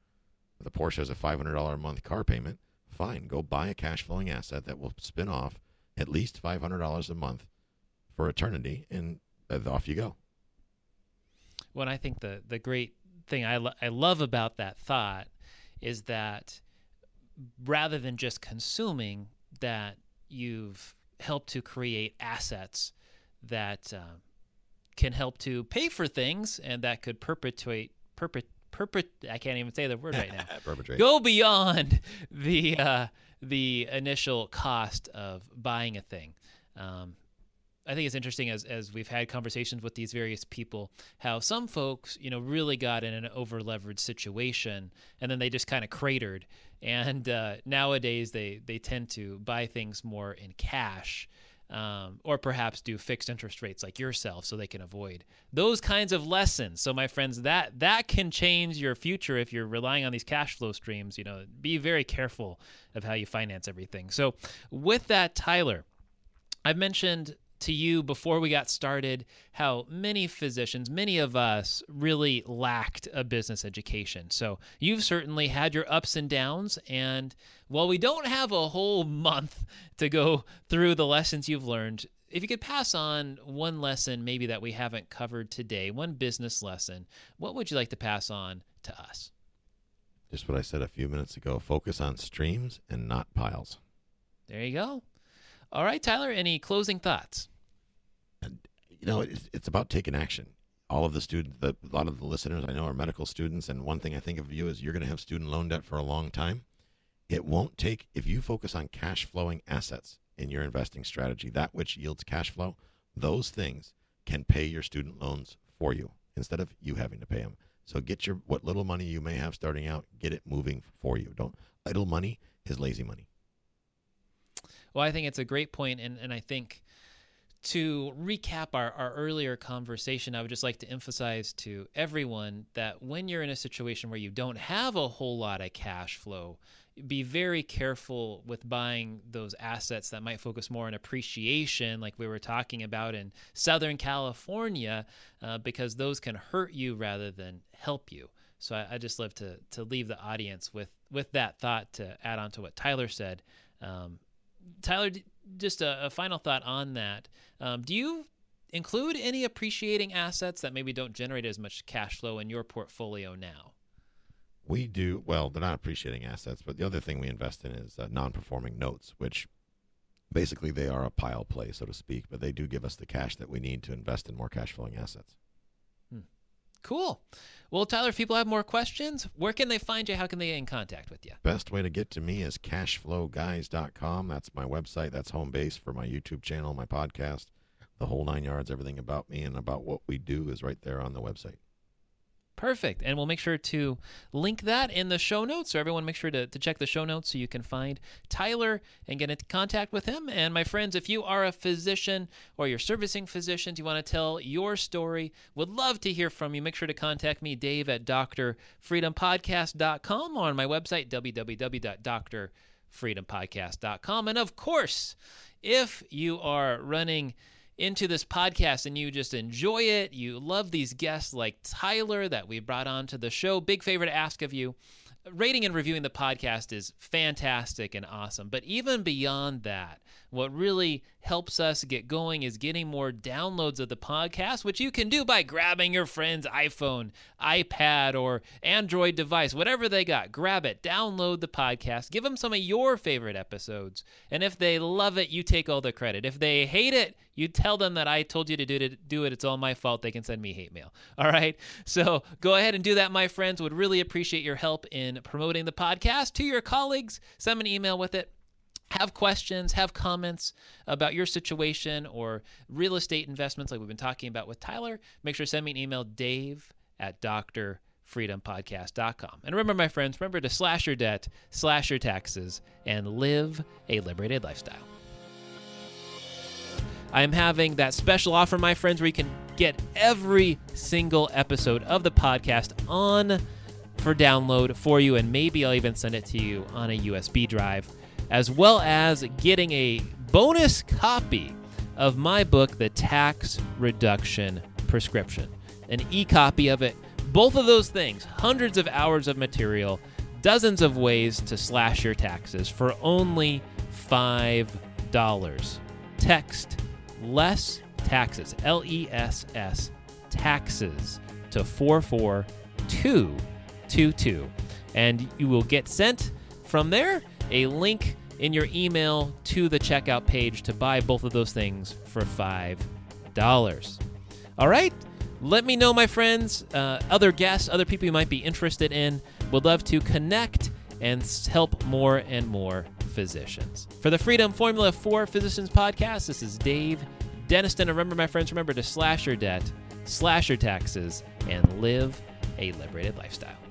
If the Porsche has a five hundred dollar a month car payment, fine, go buy a cash flowing asset that will spin off at least five hundred dollars a month for eternity, and off you go. Well, I think the the great thing I lo- I love about that thought is that rather than just consuming, that you've helped to create assets that uh, can help to pay for things and that could perpetuate perpet perpet. I can't even say the word right now. Perpetrate. Go beyond the uh, the initial cost of buying a thing. Um, I think it's interesting as as we've had conversations with these various people how some folks you know really got in an over leveraged situation and then they just kind of cratered. And uh, nowadays they they tend to buy things more in cash um, or perhaps do fixed interest rates like yourself so they can avoid those kinds of lessons. So my friends that that can change your future if you're relying on these cash flow streams you know be very careful of how you finance everything. So with that tyler I've mentioned to you before we got started how many physicians, many of us, really lacked a business education. So you've certainly had your ups and downs. And while we don't have a whole month to go through the lessons you've learned, if you could pass on one lesson maybe that we haven't covered today, one business lesson, what would you like to pass on to us? Just what I said a few minutes ago. Focus on streams and not piles. There you go. All right, Tyler, any closing thoughts? You know, it's, it's about taking action. All of the students, a lot of the listeners I know are medical students, and one thing I think of you is you're going to have student loan debt for a long time. It won't take if you focus on cash flowing assets in your investing strategy, that which yields cash flow. Those things can pay your student loans for you instead of you having to pay them. So get your what little money you may have starting out, get it moving for you. Don't idle money is lazy money. Well, I think it's a great point, and, and I think to recap our, our earlier conversation, I would just like to emphasize to everyone that when you're in a situation where you don't have a whole lot of cash flow, be very careful with buying those assets that might focus more on appreciation, like we were talking about in Southern California, uh, because those can hurt you rather than help you. So I, I just love to to leave the audience with with that thought to add on to what Tyler said. Um, Tyler, just a, a final thought on that. Um, do you include any appreciating assets that maybe don't generate as much cash flow in your portfolio now? We do well. They're not appreciating assets, but the other thing we invest in is uh, non-performing notes, which basically they are a pile play, so to speak. But they do give us the cash that we need to invest in more cash flowing assets. Cool. Well, Tyler, if people have more questions, where can they find you? How can they get in contact with you? Best way to get to me is cashflowguys.com. That's my website. That's home base for my YouTube channel, my podcast, the whole nine yards. Everything about me and about what we do is right there on the website. Perfect. And we'll make sure to link that in the show notes. So everyone make sure to, to check the show notes so you can find Tyler and get into contact with him. And my friends, if you are a physician or you're servicing physicians, you want to tell your story, would love to hear from you. Make sure to contact me, Dave at drfreedompodcast.com or on my website, freedompodcast.com. And of course, if you are running into this podcast and you just enjoy it, you love these guests like Tyler that we brought on to the show, big favor to ask of you. Rating and reviewing the podcast is fantastic and awesome. But even beyond that, what really helps us get going is getting more downloads of the podcast, which you can do by grabbing your friend's iPhone, iPad, or Android device, whatever they got. Grab it, download the podcast, give them some of your favorite episodes. And if they love it, you take all the credit. If they hate it, you tell them that I told you to do it. Do it. It's all my fault. They can send me hate mail. All right. So go ahead and do that, my friends. Would really appreciate your help in promoting the podcast to your colleagues. Send an email with it have questions, have comments about your situation or real estate investments like we've been talking about with Tyler, make sure to send me an email, dave at drfreedompodcast.com. And remember, my friends, remember to slash your debt, slash your taxes, and live a liberated lifestyle. I am having that special offer, my friends, where you can get every single episode of the podcast on for download for you, and maybe I'll even send it to you on a USB drive, as well as getting a bonus copy of my book, The Tax Reduction Prescription, an e copy of it. Both of those things, hundreds of hours of material, dozens of ways to slash your taxes for only $5. Text less taxes, L E S S, taxes to 44222. And you will get sent from there a link in your email to the checkout page to buy both of those things for $5. All right? Let me know, my friends, uh, other guests, other people you might be interested in. Would love to connect and help more and more physicians. For the Freedom Formula for Physicians podcast, this is Dave Denniston. Remember, my friends, remember to slash your debt, slash your taxes, and live a liberated lifestyle.